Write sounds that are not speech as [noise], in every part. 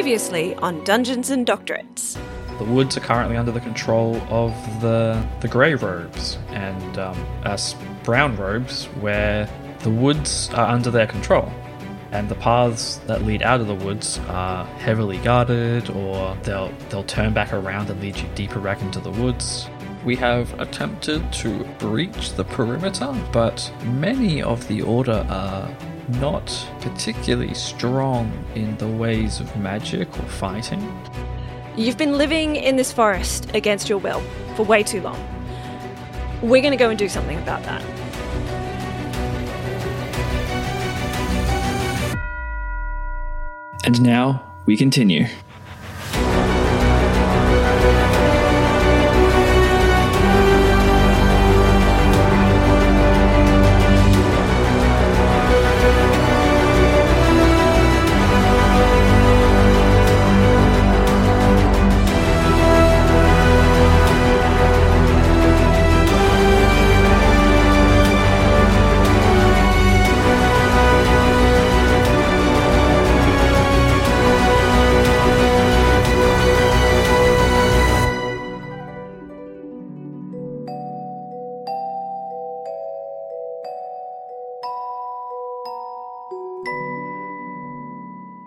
Previously on Dungeons and Doctorates. The woods are currently under the control of the the grey robes and um, us brown robes, where the woods are under their control, and the paths that lead out of the woods are heavily guarded, or they'll they'll turn back around and lead you deeper back into the woods. We have attempted to breach the perimeter, but many of the Order are not particularly strong in the ways of magic or fighting. You've been living in this forest against your will for way too long. We're going to go and do something about that. And now we continue.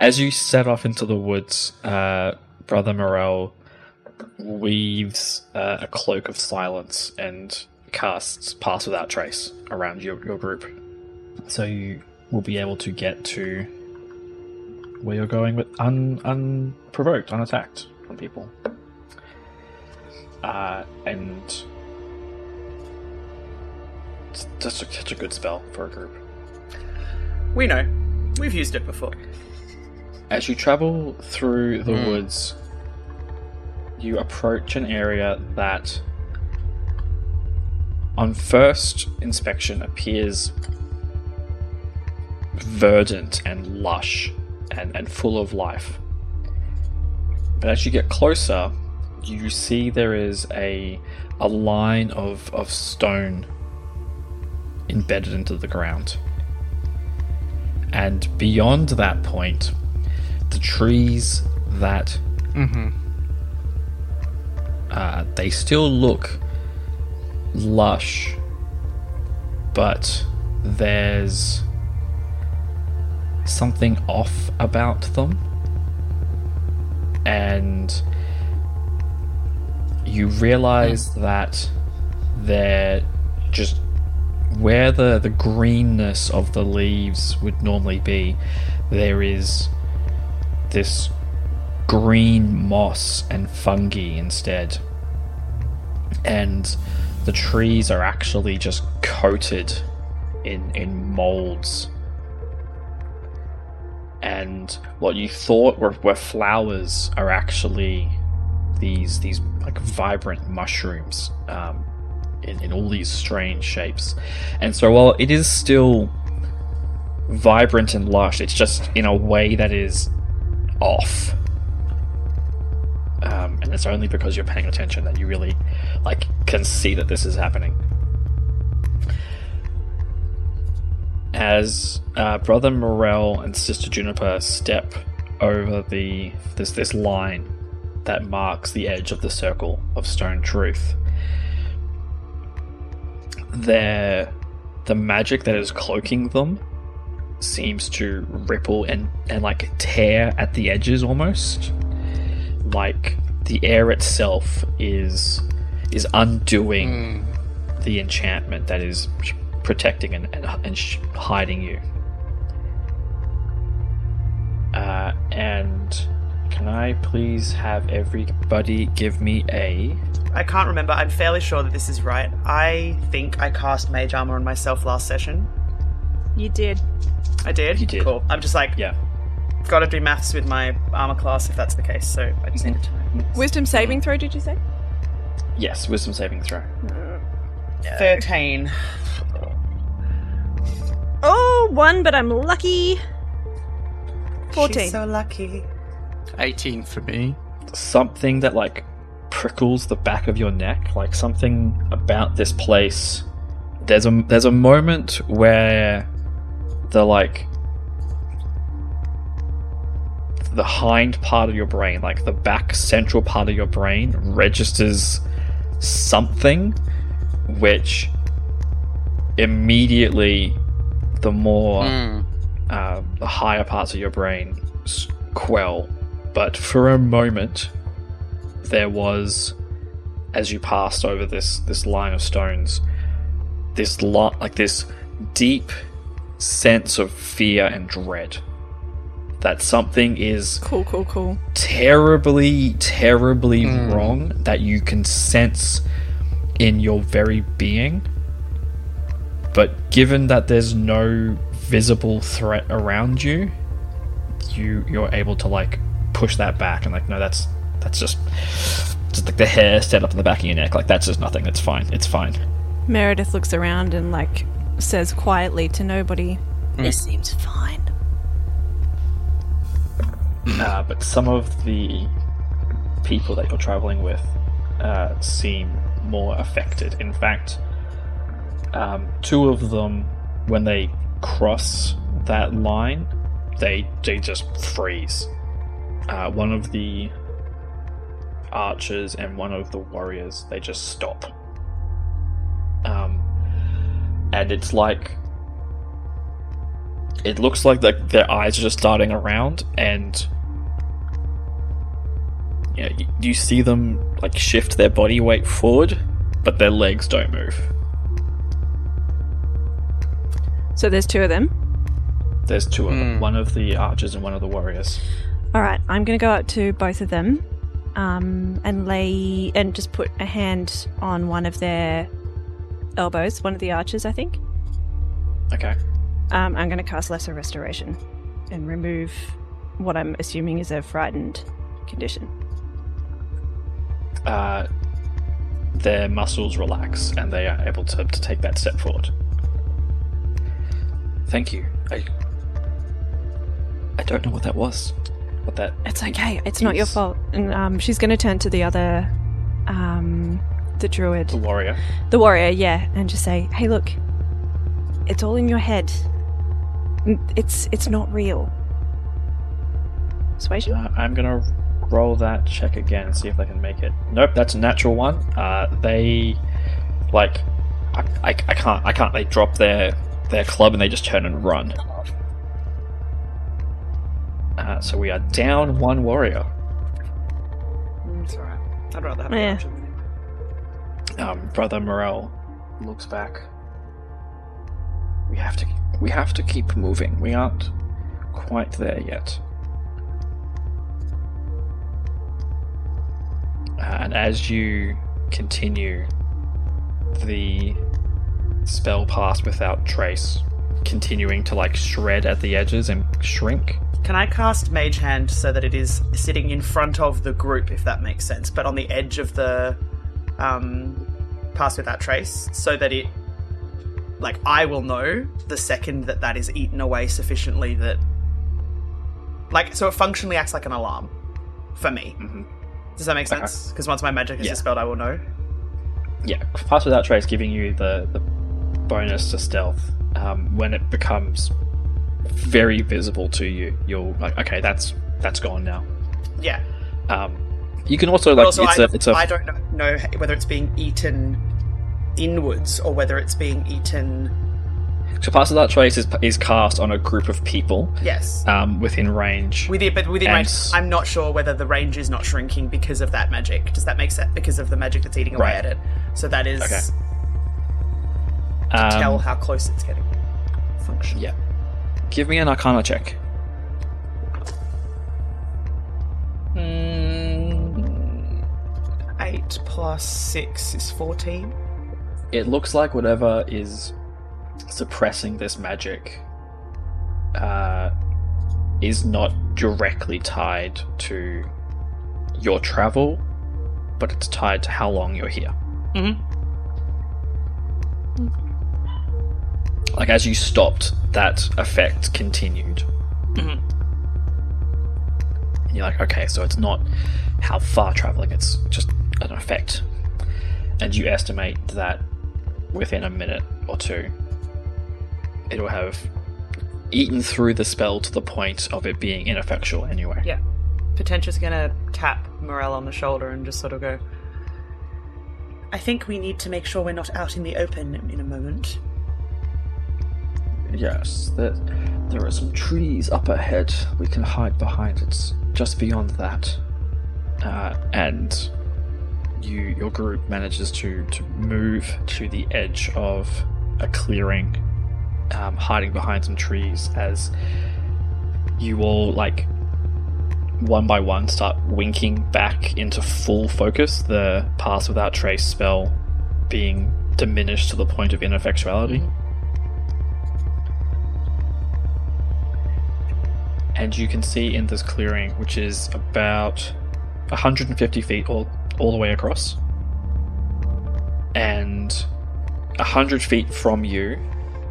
As you set off into the woods, uh, Brother Morel weaves uh, a cloak of silence and casts Pass Without Trace around your, your group. So you will be able to get to where you're going with un, unprovoked, unattacked from people. Uh, and a, such a good spell for a group. We know. We've used it before. As you travel through the hmm. woods, you approach an area that, on first inspection, appears verdant and lush and, and full of life. But as you get closer, you see there is a, a line of, of stone embedded into the ground. And beyond that point, the trees that uh, they still look lush, but there's something off about them, and you realize that they're just where the the greenness of the leaves would normally be. There is this green moss and fungi instead. And the trees are actually just coated in in molds. And what you thought were, were flowers are actually these these like vibrant mushrooms um, in, in all these strange shapes. And so while it is still vibrant and lush, it's just in a way that is off. Um, and it's only because you're paying attention that you really like can see that this is happening. As uh, brother Morel and sister Juniper step over the this this line that marks the edge of the circle of stone truth, their the magic that is cloaking them seems to ripple and, and like tear at the edges almost. Like the air itself is is undoing the enchantment that is protecting and, and, and hiding you. Uh, and can I please have everybody give me a I can't remember. I'm fairly sure that this is right. I think I cast Mage Armor on myself last session. You did. I did? You did. Cool. I'm just like, yeah? gotta do maths with my armor class if that's the case, so I just needed to know. Wisdom saving throw, did you say? Yes, wisdom saving throw. 13. Oh, one, but I'm lucky. 14. She's so lucky. 18 for me. something that like prickles the back of your neck like something about this place there's a there's a moment where the like the hind part of your brain, like the back central part of your brain, registers something which immediately the more Mm. uh, the higher parts of your brain quell. But for a moment, there was, as you passed over this this line of stones, this lot like this deep sense of fear and dread that something is Cool, cool, cool. terribly, terribly hmm. wrong that you can sense in your very being. But given that there's no visible threat around you, you you're able to like push that back and like no that's that's just just like the hair set up in the back of your neck. Like that's just nothing. It's fine. It's fine. Meredith looks around and, like, says quietly to nobody, This seems fine. uh, but some of the people that you're traveling with uh, seem more affected. In fact, um, two of them, when they cross that line, they they just freeze. Uh, one of the archers and one of the warriors, they just stop. Um, and it's like it looks like the, their eyes are just darting around and you, know, you, you see them like shift their body weight forward but their legs don't move So there's two of them. there's two of them Hmm. one of the archers and one of the warriors All right, I'm going to go up to both of them um, and lay and just put a hand on one of their elbows, one of the arches, I think. okay Um, I'm going to cast Lesser Restoration and remove what I'm assuming is a frightened condition. uh, their muscles relax and they are able to, to take that step forward thank you i i don't know what that was what that It's okay. It's not your fault. And um, she's going to turn to the other, um, the druid, the warrior the warrior, yeah, and just say, "Hey, look, it's all in your head. It's it's not real." Suasion? Uh, I'm gonna roll that check again and see if I can make it. Nope, that's a natural one. Uh, they like I, I, I can't I can't. They drop their their club and they just turn and run. Uh, so we are down one warrior. Mm, it's alright. I'd rather have the option. Um, Brother Morel looks back. We have to we have to keep moving. We aren't quite there yet. And as you continue, the spell pass without trace, continuing to like shred at the edges and shrink. Can I cast Mage Hand so that it is sitting in front of the group, if that makes sense, but on the edge of the um, pass without trace, so that it, like, I will know the second that that is eaten away sufficiently that, like, so it functionally acts like an alarm for me. Mhm. Does that make sense? Because once my magic is Yeah. dispelled, I will know. Yeah, pass without trace giving you the, the bonus to stealth. Um, when it becomes very visible to you, you'll like, okay, that's that's gone now. Yeah. Um, you can also like also, it's I, a it's a I don't know, whether it's being eaten inwards or whether it's being eaten. so pass without trace is is cast on a group of people Yes. um, within range. Within, but within And range, I'm not sure whether the range is not shrinking because of that magic. Does that make sense? Because of the magic that's eating away Right. at it. So that is Okay. to Um, tell how close it's getting. Function. Yeah. Give me an Arcana check. Mm, eight plus six is fourteen. It looks like whatever is suppressing this magic uh, is not directly tied to your travel, but it's tied to how long you're here. Mhm. Like as you stopped, that effect continued. Mhm. And you're like, okay, so it's not how far traveling; it's just an effect. And you estimate that within a minute or two, it'll have eaten through the spell to the point of it being ineffectual anyway. Yeah. Potentia's gonna tap Morel on the shoulder and just sort of go. I think we need to make sure we're not out in the open in a moment. Yes, there, there are some trees up ahead we can hide behind. It's just beyond that. Uh, and you, your group manages to, to move to the edge of a clearing, um, hiding behind some trees as you all, like, one by one start winking back into full focus, the Pass Without Trace spell being diminished to the point of ineffectuality. and you can see in this clearing, which is about 150 feet all, all the way across, and a 100 feet from you,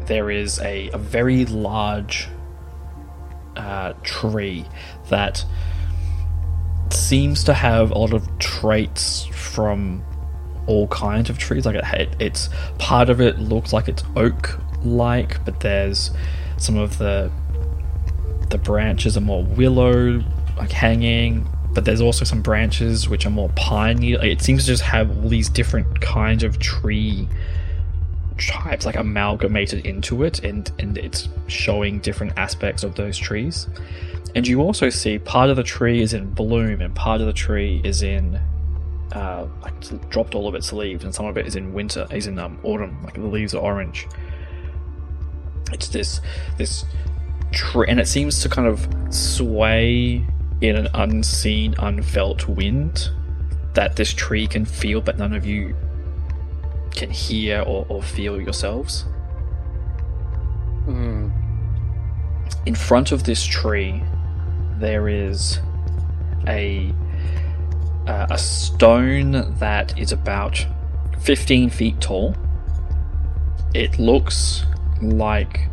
there is a, a very large uh, tree that seems to have a lot of traits from all kinds of trees. Like it, it's part of it looks like it's oak like, but there's some of the the branches are more willow, like hanging, but there's also some branches which are more piney. It seems to just have all these different kinds of tree types like amalgamated into it, and and it's showing different aspects of those trees. And you also see part of the tree is in bloom, and part of the tree is in uh, like dropped all of its leaves, and some of it is in winter, is in um, autumn, like the leaves are orange. It's this this tree, and it seems to kind of sway in an unseen, unfelt wind that this tree can feel, but none of you can hear or, or feel yourselves. Mm. In front of this tree, there is a uh, a stone that is about 15 feet tall. It looks like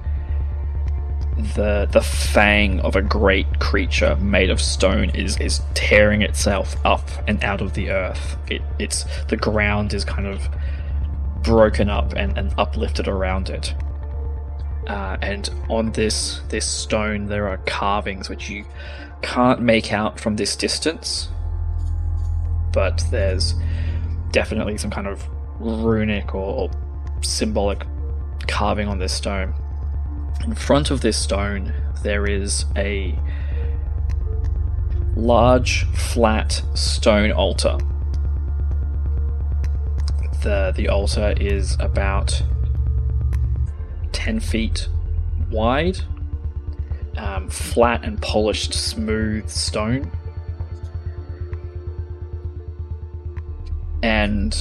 the the fang of a great creature made of stone is is tearing itself up and out of the earth. It it's the ground is kind of broken up and, and uplifted around it. Uh, and on this this stone there are carvings which you can't make out from this distance, but there's definitely some kind of runic or, or symbolic carving on this stone. In front of this stone, there is a large, flat stone altar. The, the altar is about 10 feet wide, um, flat and polished, smooth stone. And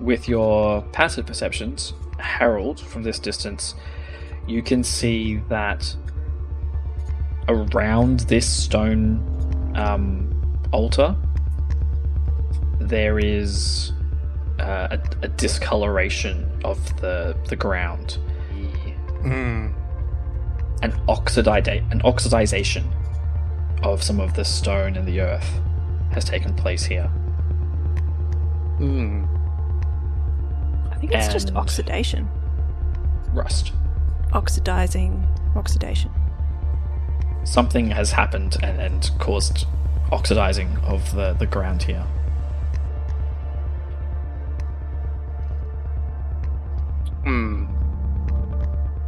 with your passive perceptions, Harold, from this distance, you can see that around this stone um, altar there is uh, a, a, discoloration of the the ground, Mm. an oxidide an oxidization of some of the stone and the earth has taken place here. Mm. I think it's just And- oxidation. Rust. Oxidizing. Oxidation. Something has happened and, and caused oxidizing of the, the ground here. Mm.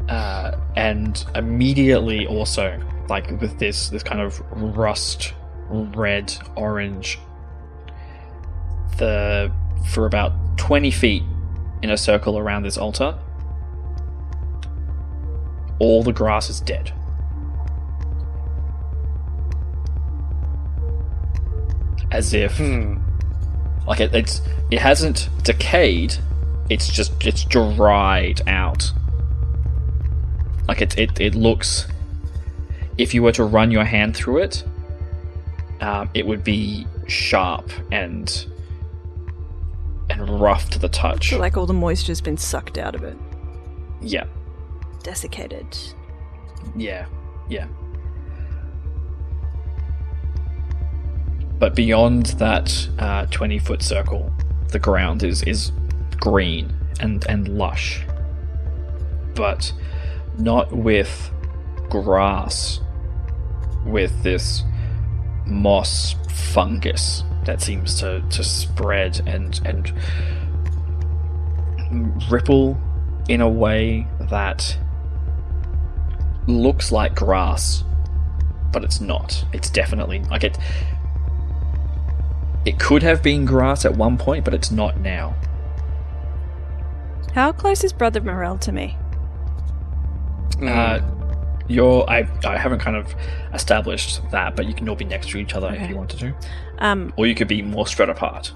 uh, and immediately also like with this this kind of rust red orange the for about 20 feet in a circle around this altar. All the grass is dead. As if Hmm. like it, it's it hasn't decayed it's just it's dried out. Like it it, it looks if you were to run your hand through it um, it would be sharp and and rough to the touch feel like all the moisture's been sucked out of it. yeah Desiccated. Yeah, yeah. But beyond that uh, twenty foot circle, the ground is is green and and lush, but not with grass with this moss fungus that seems to, to spread and and ripple in a way that looks like grass, but it's not. It's definitely like it. It could have been grass at one point, but it's not now. How close is Brother Morel to me? Uh, you're I I haven't kind of established that, but you can all be next to each other if you wanted to, Um, or you could be more spread apart.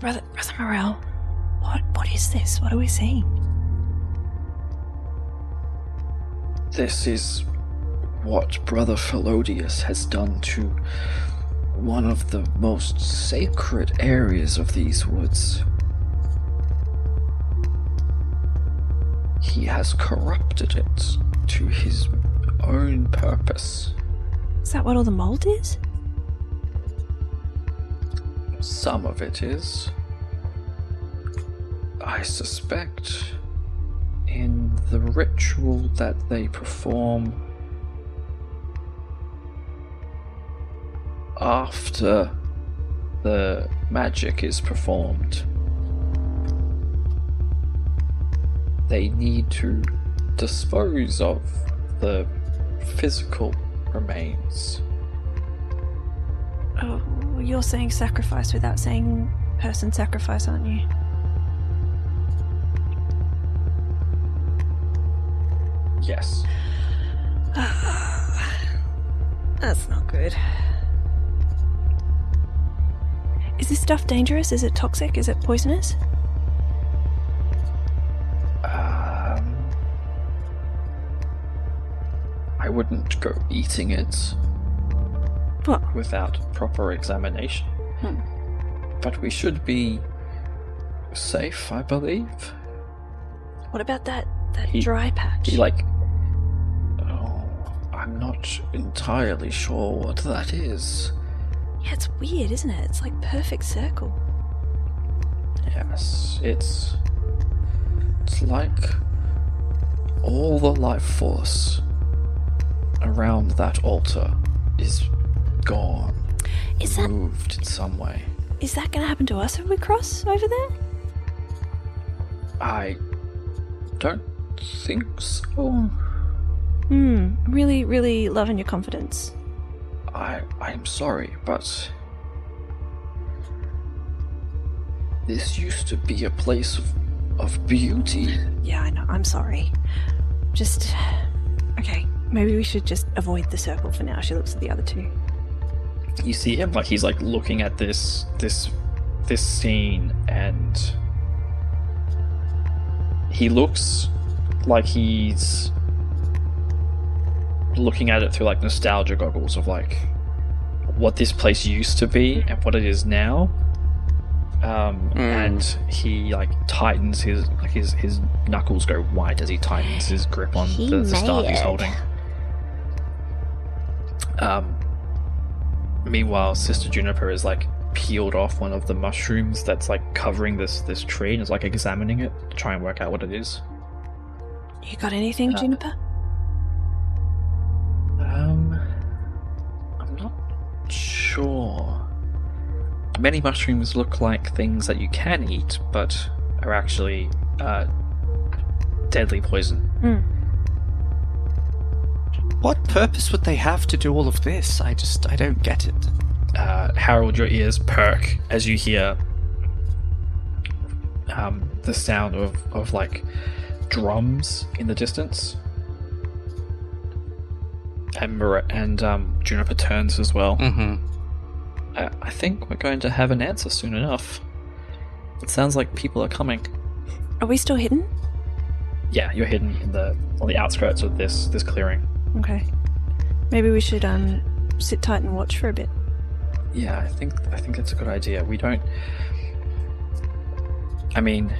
Brother, Brother Morel, what, what is this? What are we seeing? This is what Brother Felodius has done to one of the most sacred areas of these woods. He has corrupted it to his own purpose. Is that what all the mold is? Some of it is. I suspect in the ritual that they perform after the magic is performed. They need to dispose of the physical remains. Oh, you're saying sacrifice without saying person sacrifice, aren't you? Yes. [sighs] That's not good. Is this stuff dangerous? Is it toxic? Is it poisonous? Wouldn't go eating it What? without proper examination. Hmm. But we should be safe, I believe. What about that that He- dry patch? He like. Oh, I'm not entirely sure what that is. yeah, it's weird, isn't it? It's like perfect circle. Yes, it's. It's like all the life force around that altar is gone, Is that moved in some way. is that going to happen to us if we cross over there? I don't think so. Hmm. Really, really loving your confidence. I I'm sorry, but this used to be a place of, of beauty. Yeah, I know. I'm sorry. Just okay. Maybe we should just avoid the circle for now. She looks at the other two. You see him like he's like looking at this this this scene and he looks like he's looking at it through like nostalgia goggles of like what this place used to be and what it is now. Um, Mm. and he like tightens his like his his knuckles go white as he tightens his grip on He the, the staff he's mad. holding. Um, meanwhile, Sister Juniper is like peeled off one of the mushrooms that's like covering this this tree and is like examining it to try and work out what it is. You got anything, Uh, Juniper? Um, I'm not sure. Many mushrooms look like things that you can eat, but are actually uh, deadly poison. What purpose would they have to do all of this? I just, I don't get it. uh, Harold, your ears perk as you hear um, the sound of, of like drums in the distance. And, Mar- and um, Juniper turns as well. Mm-hmm. I, I think we're going to have an answer soon enough. It sounds like people are coming. Are we still hidden? Yeah, you're hidden in the on the outskirts of this this clearing. Okay. Maybe we should um sit tight and watch for a bit. Yeah, I think I think that's a good idea. We don't. I mean,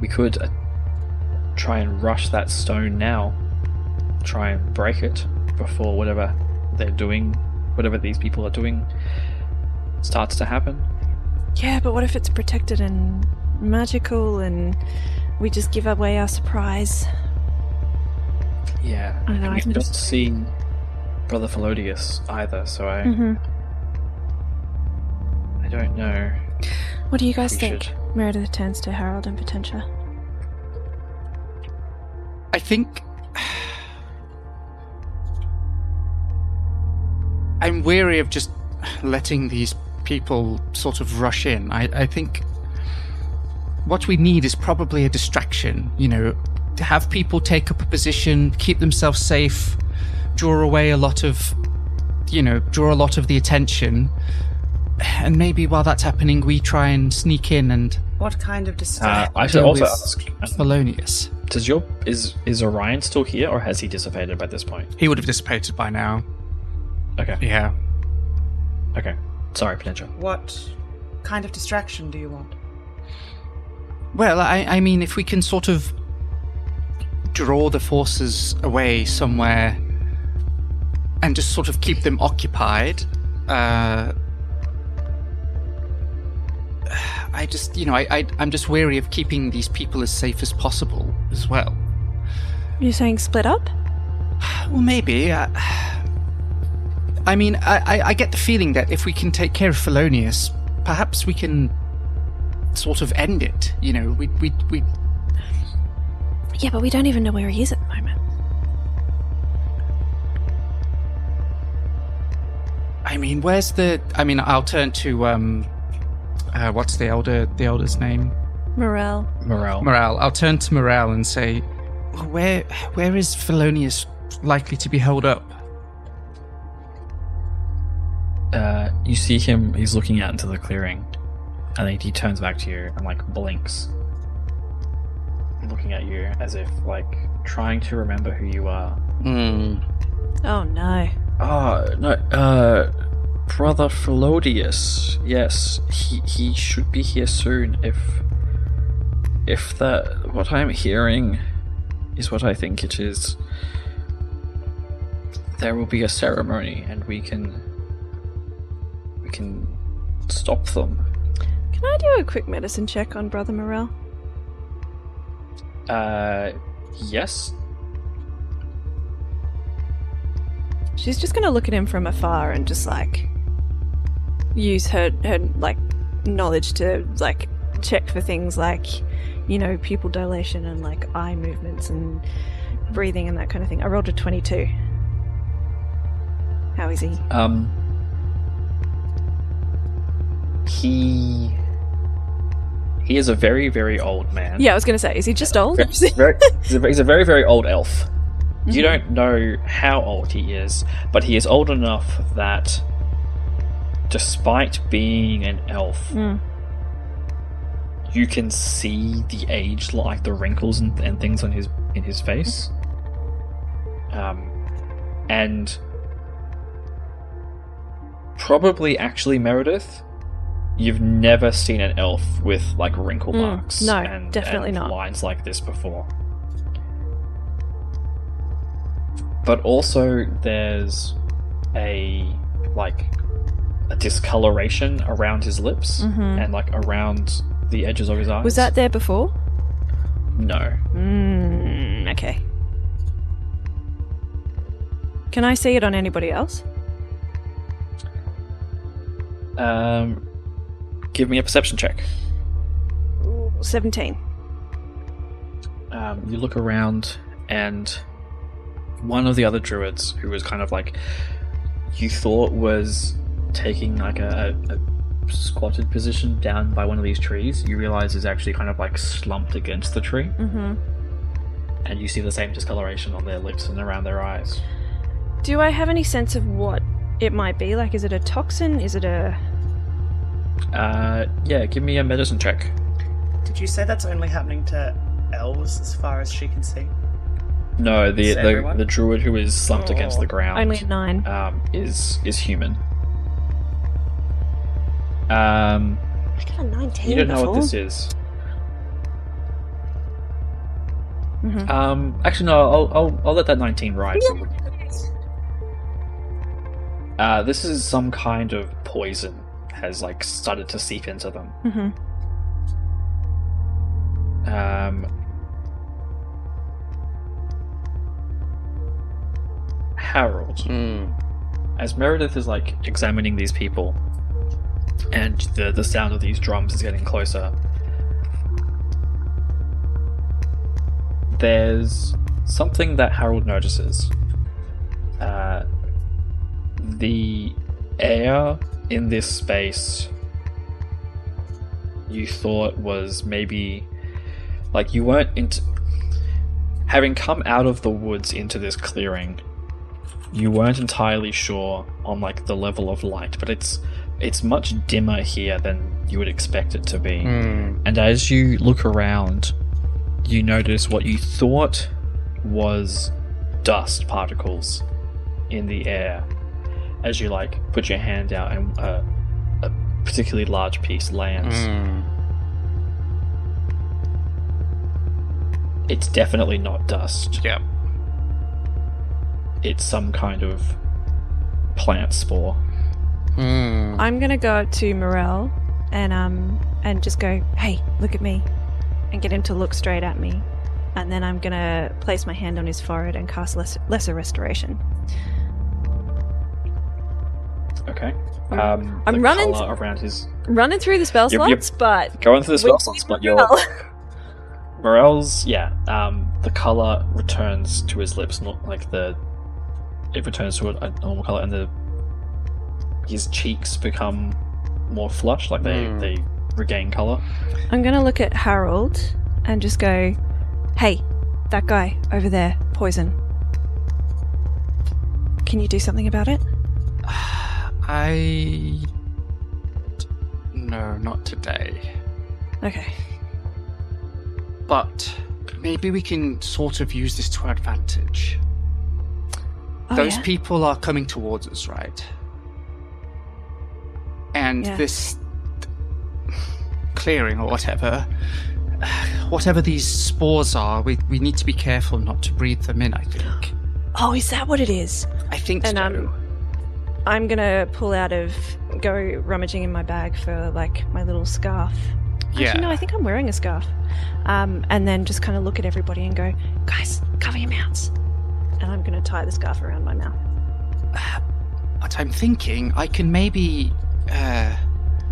we could uh, try and rush that stone now. Try and break it before whatever they're doing, whatever these people are doing, starts to happen. Yeah, but what if it's protected and magical and we just give away our surprise? Yeah. I don't know, I we can don't Brother Felodius either, so I hmm I don't know. What do you guys We think? should- Meredith turns to Harold and Potentia. I think I'm weary of just letting these people sort of rush in. I, I think what we need is probably a distraction. You know, to have people take up a position, keep themselves safe, draw away a lot of, you know, draw a lot of the attention. And maybe while that's happening, we try and sneak in and What kind of Uh, distraction? I should deal also ask: um, Felonius. Does your is is Orion still here, or has he dissipated by this point? He would have dissipated by now. Okay, Yeah. okay. Sorry, Potentia. what kind of distraction do you want? Well, I, I mean, if we can sort of draw the forces away somewhere and just sort of keep them occupied, uh, I just, you know, I, I, I'm just wary of keeping these people as safe as possible as well. You're saying split up? Well, maybe. Uh, I mean, I, I, I get the feeling that if we can take care of Felonius, perhaps we can sort of end it. You know, we, we, we Yeah, but we don't even know where he is at the moment. I mean, where's the? I mean, I'll turn to um, uh, what's the elder? The elder's name? Morale. Morale. Morale. I'll turn to Morale and say, where, where is Felonius likely to be held up? uh, you see him. He's looking out into the clearing, and then he turns back to you and like blinks, looking at you as if like trying to remember who you are. Hmm. Oh no. Ah, no, uh, Brother Felodius. Yes, he he should be here soon. If if that what I'm hearing is what I think it is, there will be a ceremony, and we can we can stop them. Can I do a quick medicine check on Brother Morale? Uh, yes. She's just gonna look at him from afar and just like use her her like knowledge to like check for things like you know pupil dilation and like eye movements and breathing and that kind of thing. I rolled a twenty-two. How is he? Um, he he is a very very old man. Yeah, I was gonna say, is he just old? Very- he's, a, he's a very, very old elf. You Mhm. don't know how old he is, but he is old enough that, despite being an elf, Mm. you can see the age, like the wrinkles and, and things on his in his face. Um, and probably actually Meredith, you've never seen an elf with like wrinkle Mm, marks. no, and, definitely and not. Lines like this before. But also, there's a like a discoloration around his lips Mhm. and like around the edges of his eyes. Was that there before? no? Mm, okay. Can I see it on anybody else? Um, give me a perception check. Seventeen. Um, you look around, and one of the other druids, who was kind of like you thought was taking like a, a, a squatted position down by one of these trees, you realize is actually kind of like slumped against the tree, Mm-hmm. and you see the same discoloration on their lips and around their eyes. Do I have any sense of what it might be? Like, is it a toxin? Is it a. Uh, yeah, give me a medicine check. Did you say that's only happening to elves as far as she can see? No, the Is the, the druid who is slumped against Oh. the ground. Only a nine. um, is is human. Um, I got a 19 you don't know before. what this is. Mhm. Um, actually, no. I'll I'll, I'll let that nineteen ride. Uh, this is some kind of poison has like started to seep into them. Mhm. Um, Harold, as Meredith is like examining these people, and the the sound of these drums is getting closer. There's something that Harold notices. Uh, the air in this space you thought was maybe like you weren't into having come out of the woods into this clearing you weren't entirely sure on like the level of light but it's it's much dimmer here than you would expect it to be. Hmm. And as you look around you notice what you thought was dust particles in the air as you like put your hand out and uh, a particularly large piece lands. It's definitely not dust. Yeah. it's some kind of plant spore. I'm gonna go to Morel and um and just go, hey, look at me, and get him to look straight at me, and then I'm gonna place my hand on his forehead and cast less, lesser restoration. Okay um, I'm the running colour around his Running through the spell Yep, yep. slots, but going through the spell slots but your Morel. [laughs] Morel's yeah um, the color returns to his lips not like the it returns to a, a normal color and the his cheeks become more flushed, like they Hmm. they regain color I'm gonna look at Harold and just go, hey, that guy over there, poison. Can you do something about it? I. No, not today. Okay. But maybe we can sort of use this to our advantage. Oh, Those yeah? people are coming towards us, right? And Yeah. this clearing or whatever, whatever these spores are, we, we need to be careful not to breathe them in, I think. [gasps] Oh, is that what it is? I think And so. um, I'm gonna pull out of, go rummaging in my bag for like my little scarf. yeah. Actually, no, I think I'm wearing a scarf. Um, and then just kind of look at everybody and go, guys, cover your mouths. And I'm gonna tie the scarf around my mouth. [sighs] But I'm thinking I can maybe, uh,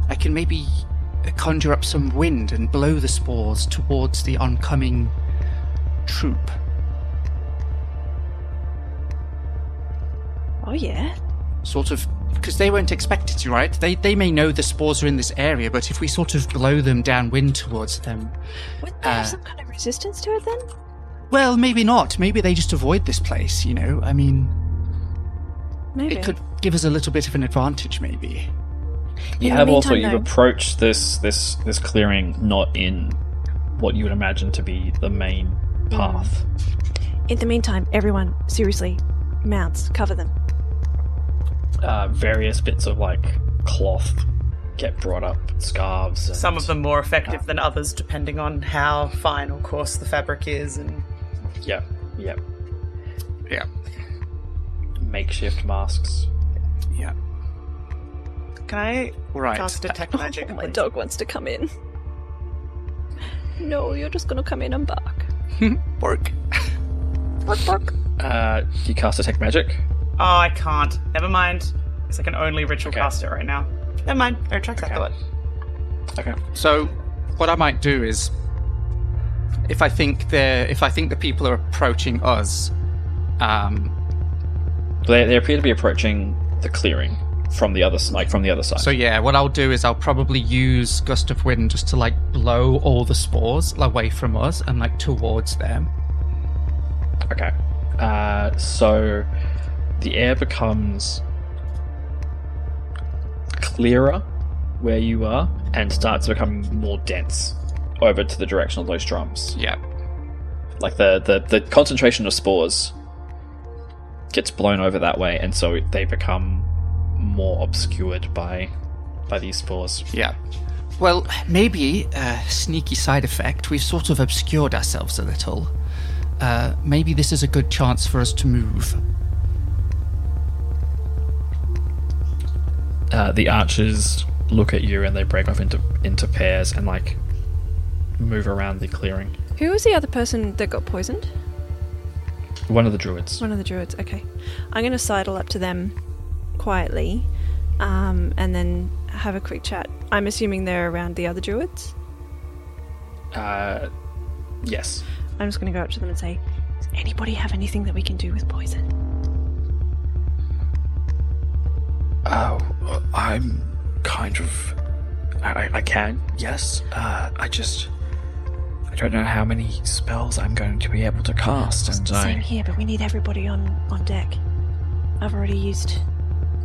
I can maybe conjure up some wind and blow the spores towards the oncoming troop. Oh yeah. Sort of, because they weren't expected to, right? They they may know the spores are in this area, but if we sort of blow them downwind towards them, Would they have Uh, some kind of resistance to it then? well, maybe not. Maybe they just avoid this place. You know, I mean, Maybe. it could give us a little bit of an advantage, maybe. You In the have also you've though- approached this this this clearing not in what you would imagine to be the main path. In the meantime, everyone, seriously, mounts, cover them. Uh, various bits of like cloth get brought up, scarves. And, Some of them more effective than others, depending on how fine or coarse the fabric is. And Yep, yep. Yeah. Makeshift masks. Yeah. can I Right. cast detect [laughs] magic? Oh, my dog wants to come in. No, you're just gonna come in and bark. Work. Bark, bark. Uh, do you cast detect magic. Oh, I can't. Never mind. Because I can only ritual Okay. cast it right now. Never mind. I retract that Okay. thought. Okay. So, what I might do is, if I think they're, if I think the people are approaching us, um, They, they appear to be approaching the clearing from the other s- like from the other side. so yeah, what I'll do is I'll probably use gust of wind just to like blow all the spores away from us and like towards them. Okay. Uh, so the air becomes clearer where you are and starts to become more dense over to the direction of those drums. Yeah. Like the, the, the concentration of spores gets blown over that way, and so they become more obscured by by these spores. Yeah. Well, maybe a sneaky side effect. We've sort of obscured ourselves a little. Uh, maybe this is a good chance for us to move. Uh, the archers look at you and they break off into into pairs and like move around the clearing. Who was the other person that got poisoned? One of the druids. One of the druids. Okay. I'm going to sidle up to them quietly um, and then have a quick chat. I'm assuming they're around the other druids. Uh, yes. I'm just going to go up to them and say, Does anybody have anything that we can do with poison? Oh, I'm kind of. I, I can, yes. Uh, I just. I don't know how many spells I'm going to be able to cast, and Same I. here, but we need everybody on, on deck. I've already used.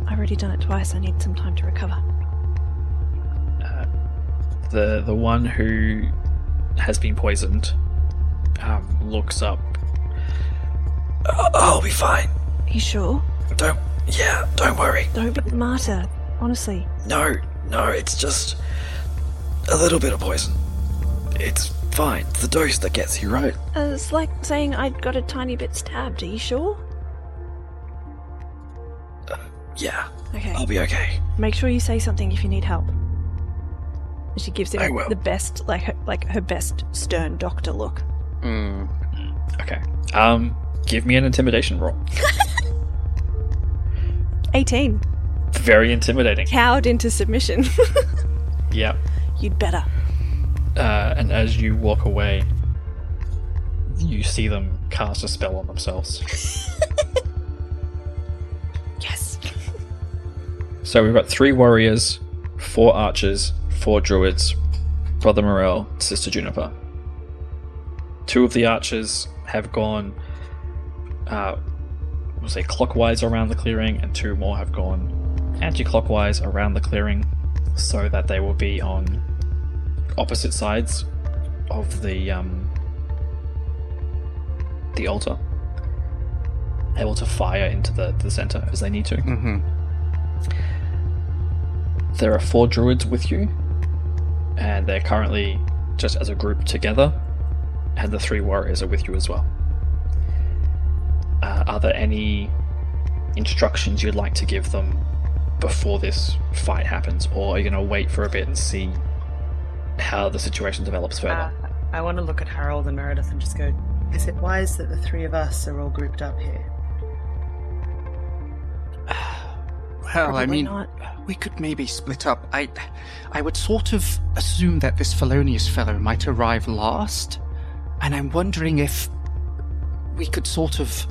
I've already done it twice. I need some time to recover. The the one who has been poisoned um, looks up. Oh, I'll be fine. you sure? Don't. Yeah, don't worry. Don't be martyr. Honestly. No, no, it's just a little bit of poison. It's fine. It's the dose that gets you, right? Uh, it's like saying I got a tiny bit stabbed. Are you sure? Yeah, Okay. I'll be okay. Make sure you say something if you need help. And she gives I him will. the best, like her, like her best stern doctor look. Hmm. Okay. Um, give me an intimidation roll. [laughs] 18. Very intimidating. Cowed into submission. [laughs] Yeah. You'd better. Uh, and as you walk away, you see them cast a spell on themselves. [laughs] Yes. So we've got three warriors, four archers, four druids, Brother Morel, Sister Juniper. Two of the archers have gone, uh, we'll say clockwise around the clearing, and two more have gone anti-clockwise around the clearing, so that they will be on opposite sides of the um, the altar, able to fire into the, the center as they need to. Mm-hmm. There are four druids with you, and they're currently just as a group together, and the three warriors are with you as well. Uh, are there any instructions you'd like to give them before this fight happens, or are you going to wait for a bit and see how the situation develops further? Uh, I want to look at Harold and Meredith and just go, is it wise that the three of us are all grouped up here? [sighs] Well, I mean, not. we could maybe split up. I, I would sort of assume that this felonious fellow might arrive last, and I'm wondering if we could sort of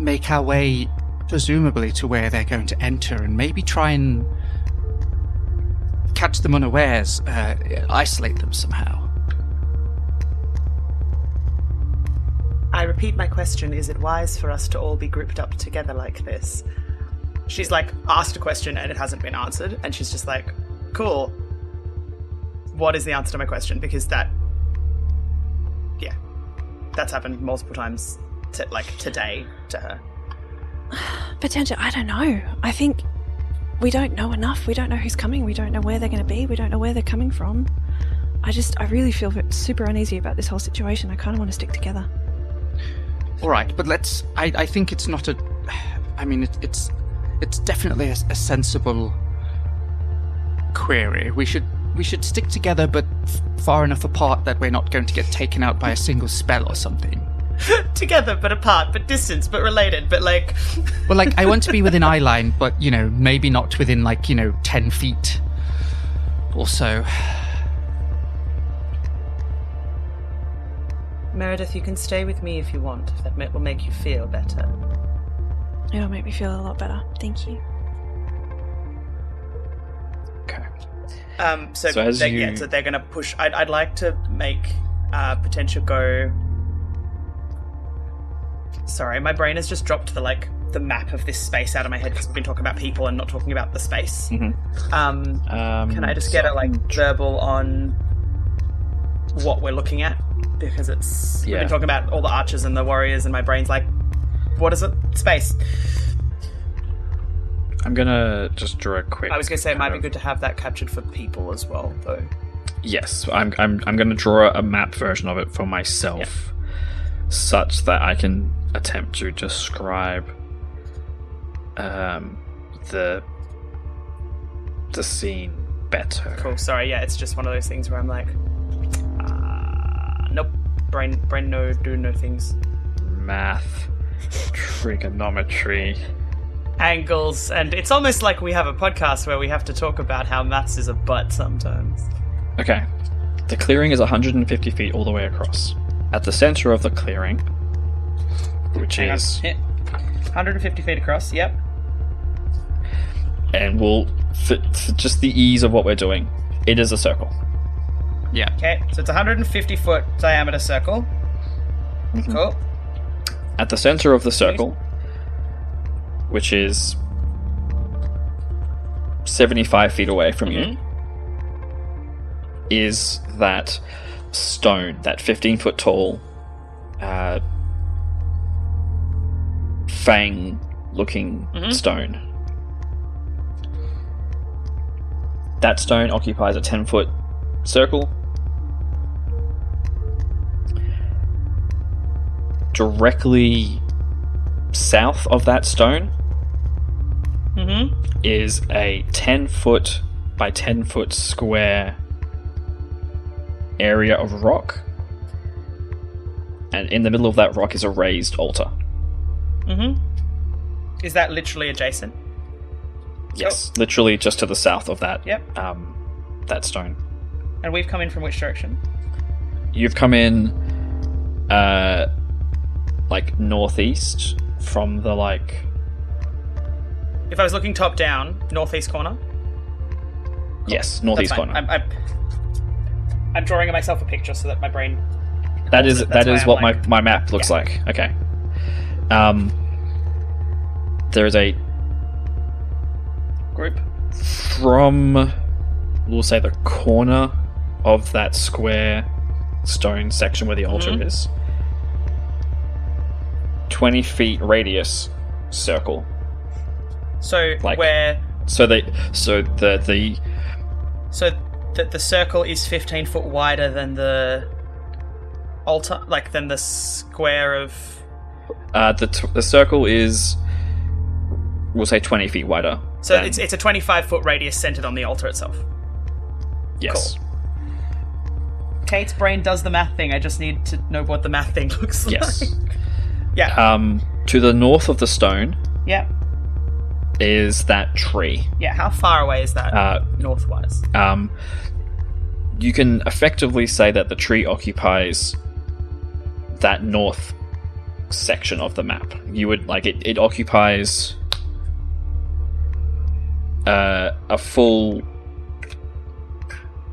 make our way, presumably, to where they're going to enter, and maybe try and catch them unawares, uh, isolate them somehow. I repeat my question is it wise for us to all be grouped up together like this? She's like asked a question and it hasn't been answered, and she's just like, cool. What is the answer to my question? Because that. Yeah. That's happened multiple times, to, like today, to her. [sighs] Potentia. I don't know. I think we don't know enough. We don't know who's coming. We don't know where they're going to be. We don't know where they're coming from. I just, I really feel super uneasy about this whole situation. I kind of want to stick together. All right, but let's. I, I think it's not a. [sighs] I mean, it, it's it's definitely a, a sensible query. We should we should stick together, but f- far enough apart that we're not going to get taken out by a single spell or something. [laughs] Together but apart, but distance, but related, but like. [laughs] Well, like I want to be within eye line, but you know, maybe not within like you know ten feet or so. Meredith, you can stay with me if you want, if that ma- will make you feel better. It'll make me feel a lot better. Thank you. Okay. Um, so, So as they, you- yeah, so they're going to push. I'd, I'd like to make uh, Potentia go. Sorry, my brain has just dropped the like the map of this space out of my head because we've been talking about people and not talking about the space. Mhm. Um, Um, can I just get a like verbal on what we're looking at? Because it's we've been talking about all the archers and the warriors, and my brain's like, what is it? Space. I'm gonna just draw a quick. I was going to say it might kind be good to have that captured for people as well, though. Yes, I'm. I'm. I'm going to draw a map version of it for myself, such that I can attempt to describe um, the the scene better. Cool. Sorry, yeah, it's just one of those things where I'm like, ah, nope. Brain, brain, no, do no things. Math Trigonometry. angles, and it's almost like we have a podcast where we have to talk about how maths is a butt sometimes. Okay. The clearing is 150 feet all the way across. At the center of the clearing, which Hang is, Yeah. 150 feet across, yep. and we'll, for, for just the ease of what we're doing, it is a circle. Yeah. Okay, so it's a 150 foot diameter circle. Mm-hmm. Cool. At the center of the circle, which is 75 feet away from you, mm-hmm. is that stone, that 15 foot tall, uh, fang looking stone. That stone occupies a 10 foot circle. Directly south of that stone Mm-hmm. is a 10 foot by 10 foot square area of rock. And in the middle of that rock is a raised altar. Mm-hmm. Is that literally adjacent? Yes, literally just to the south of that Yep. um, that stone. And we've come in from which direction? You've come in uh like northeast from the like If I was looking top down, northeast corner. yes, northeast corner. I'm, I'm, I'm drawing myself a picture so that my brain. That is that is what like- my, my map looks Yeah. like. Okay. Um there is a Group. from we'll say the corner of that square stone section where the altar Mhm. is 20 feet radius circle So Like- where so they so the the so that the circle is 15 foot wider than the altar, like than the square of. uh the, t- the circle is we'll say 20 feet wider So than- it's it's a 25 foot radius centered on the altar itself. yes Kate's brain does the math thing. I just need to know what the math thing [laughs] looks yes like. Yes. yeah. um to the north of the stone yeah. Is that tree Yeah. How far away is that uh northwise? um, you can effectively say that the tree occupies that north section of the map. You would like it. It occupies uh, a full.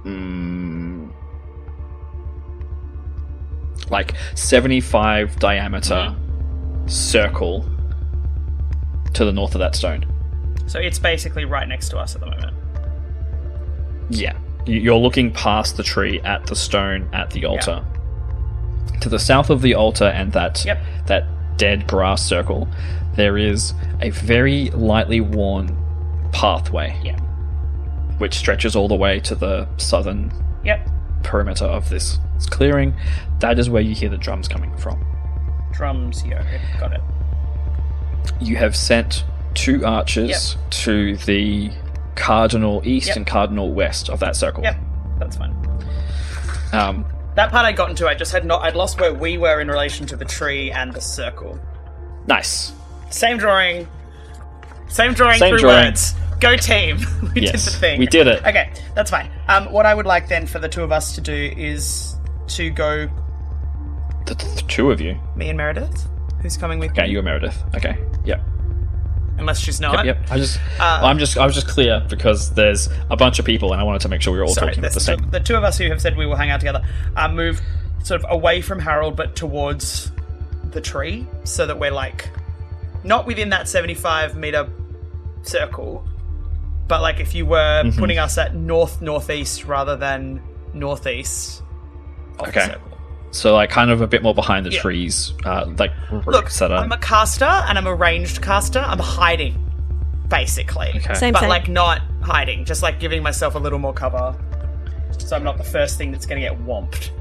Mm, like 75 diameter circle to the north of that stone. So it's basically right next to us at the moment. Yeah. You- You're looking past the tree at the stone at the altar. To the south of the altar and that Yep. that dead grass circle, there is a very lightly worn pathway Yeah. which stretches all the way to the southern Yep. perimeter of this clearing. That is where you hear the drums coming from. Drums. Yo. Got it. You have sent two archers to the cardinal east Yep. and cardinal west of that circle. Yep. That's fine. Um, That part I'd gotten to. I just had not. I'd lost where we were in relation to the tree and the circle. nice. Same drawing. Same drawing Same through drawing. words. Go team. [laughs] we Yes, did the thing. we did it. Okay, that's fine. Um, what I would like then for the two of us to do is to go The, the two of you. me and Meredith. Who's coming with Okay, me? you and Meredith. Okay. Yep. Unless she's not. Yep. Yep. I just, Uh, I'm just, I was just clear because there's a bunch of people, and I wanted to make sure we were all Sorry, talking at there's the two, same. the two of us who have said we will hang out together uh, move sort of away from Harold, but towards the tree, so that we're like not within that 75 meter circle, but like if you were Mm-hmm. putting us at north northeast rather than northeast. Okay. Circle. So like, kind of a bit more behind the Yeah. trees, uh, like Look, roots that are. I'm a caster and I'm a ranged caster. I'm hiding, basically. Okay. Same, but same. like not hiding, just like giving myself a little more cover, so I'm not the first thing that's going to get whomped.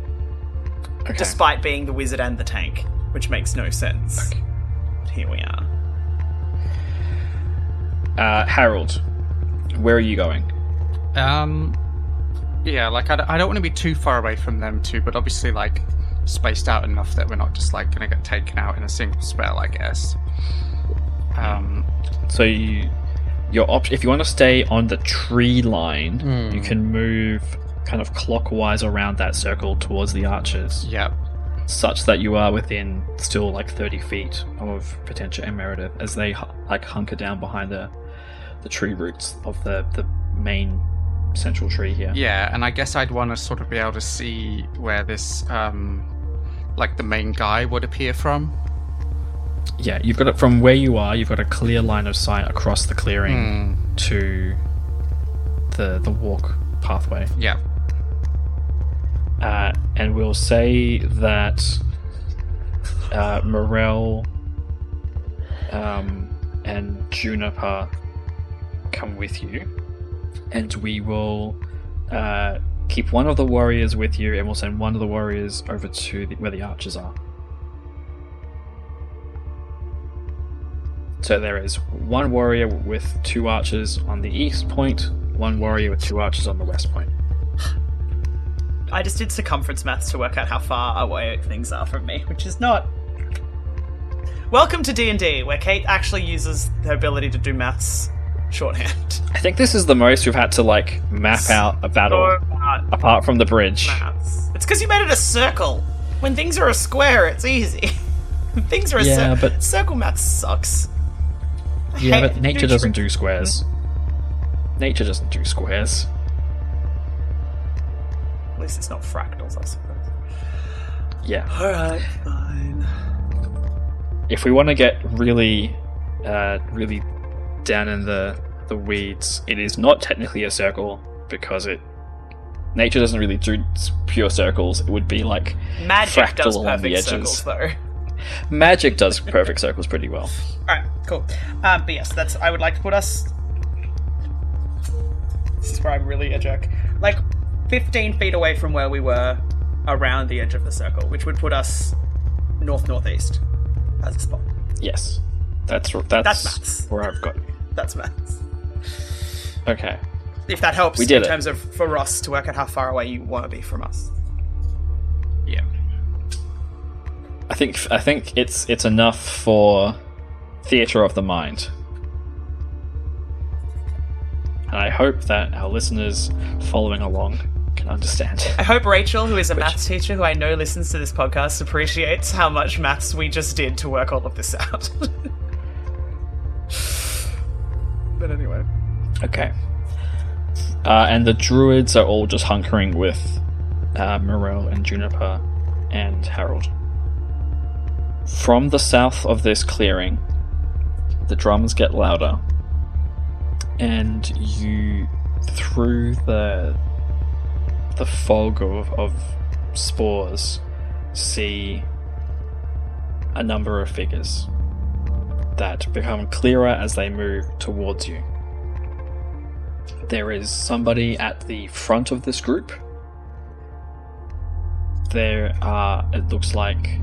okay. despite being the wizard and the tank, which makes no sense. But here we are. uh, Harold, where are you going? Um, yeah, like I, I don't want to be too far away from them too, but obviously, like spaced out enough that we're not just like going to get taken out in a single spell, I guess. Um, So you, your op- if you want to stay on the tree line, Hmm. you can move kind of clockwise around that circle towards the archers, yeah. such that you are within still like 30 feet of Potentia and Meredith as they like hunker down behind the the tree roots of the the main central tree here. Yeah, and I guess I'd want to sort of be able to see where this, um, like the main guy would appear from. Yeah, you've got it from where you are. You've got a clear line of sight across the clearing Hmm. to the the walk pathway. Yeah. uh, and we'll say that uh, Morel um, and Juniper come with you, and we will uh, keep one of the warriors with you, and we'll send one of the warriors over to the, where the archers are. So there is one warrior with two archers on the east point, one warrior with two archers on the west point. I just did circumference maths to work out how far away things are from me, which is not. Welcome to D and D, where Kate actually uses her ability to do maths shorthand. I think this is the most we've had to like map out a battle Or not apart from the bridge. maths. It's because you made it a circle. When things are a square, it's easy. [laughs] things are a Yeah, cir- but- circle maths sucks. Yeah, hate but [laughs] nature doesn't do [laughs] squares. Nature doesn't do squares. At least it's not fractals, I suppose. Yeah. All right, fine. If we want to get really, uh, really down in the the weeds, it is not technically a circle because it nature doesn't really do pure circles. It would be like Magic fractal does along the perfect edges. circles, though. [laughs] magic does perfect circles pretty well. All right, cool. Um, but yes, that's. I would like to put us. This is where I'm really a jerk. Like, 15 feet away from where we were, around the edge of the circle, which would put us north northeast as a spot. Yes, that's that's, That's maths. where I've got. That's maths. Okay. If that helps We did in it. terms of for Ross to work out how far away you want to be from us. Yeah. I think I think it's it's enough for theater of the mind. And I hope that our listeners following along can understand. I hope Rachel, who is a maths teacher who I know listens to this podcast, appreciates how much maths we just did to work all of this out. [laughs] but anyway. Okay. Uh, and the druids are all just hunkering with uh, Morel and Juniper and Harold. From the south of this clearing, the drums get louder, and you, through the the fog of, of spores, see a number of figures that become clearer as they move towards you. There is somebody at the front of this group. There are, it looks like,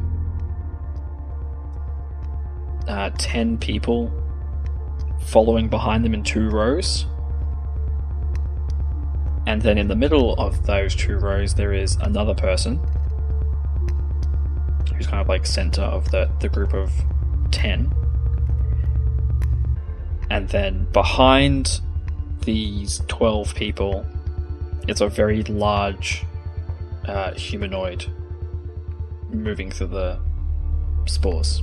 uh, 10 people following behind them in two rows. And then in the middle of those two rows, there is another person who's kind of like center of the, the group of 10. And then behind these 12 people, it's a very large uh, humanoid moving through the spores.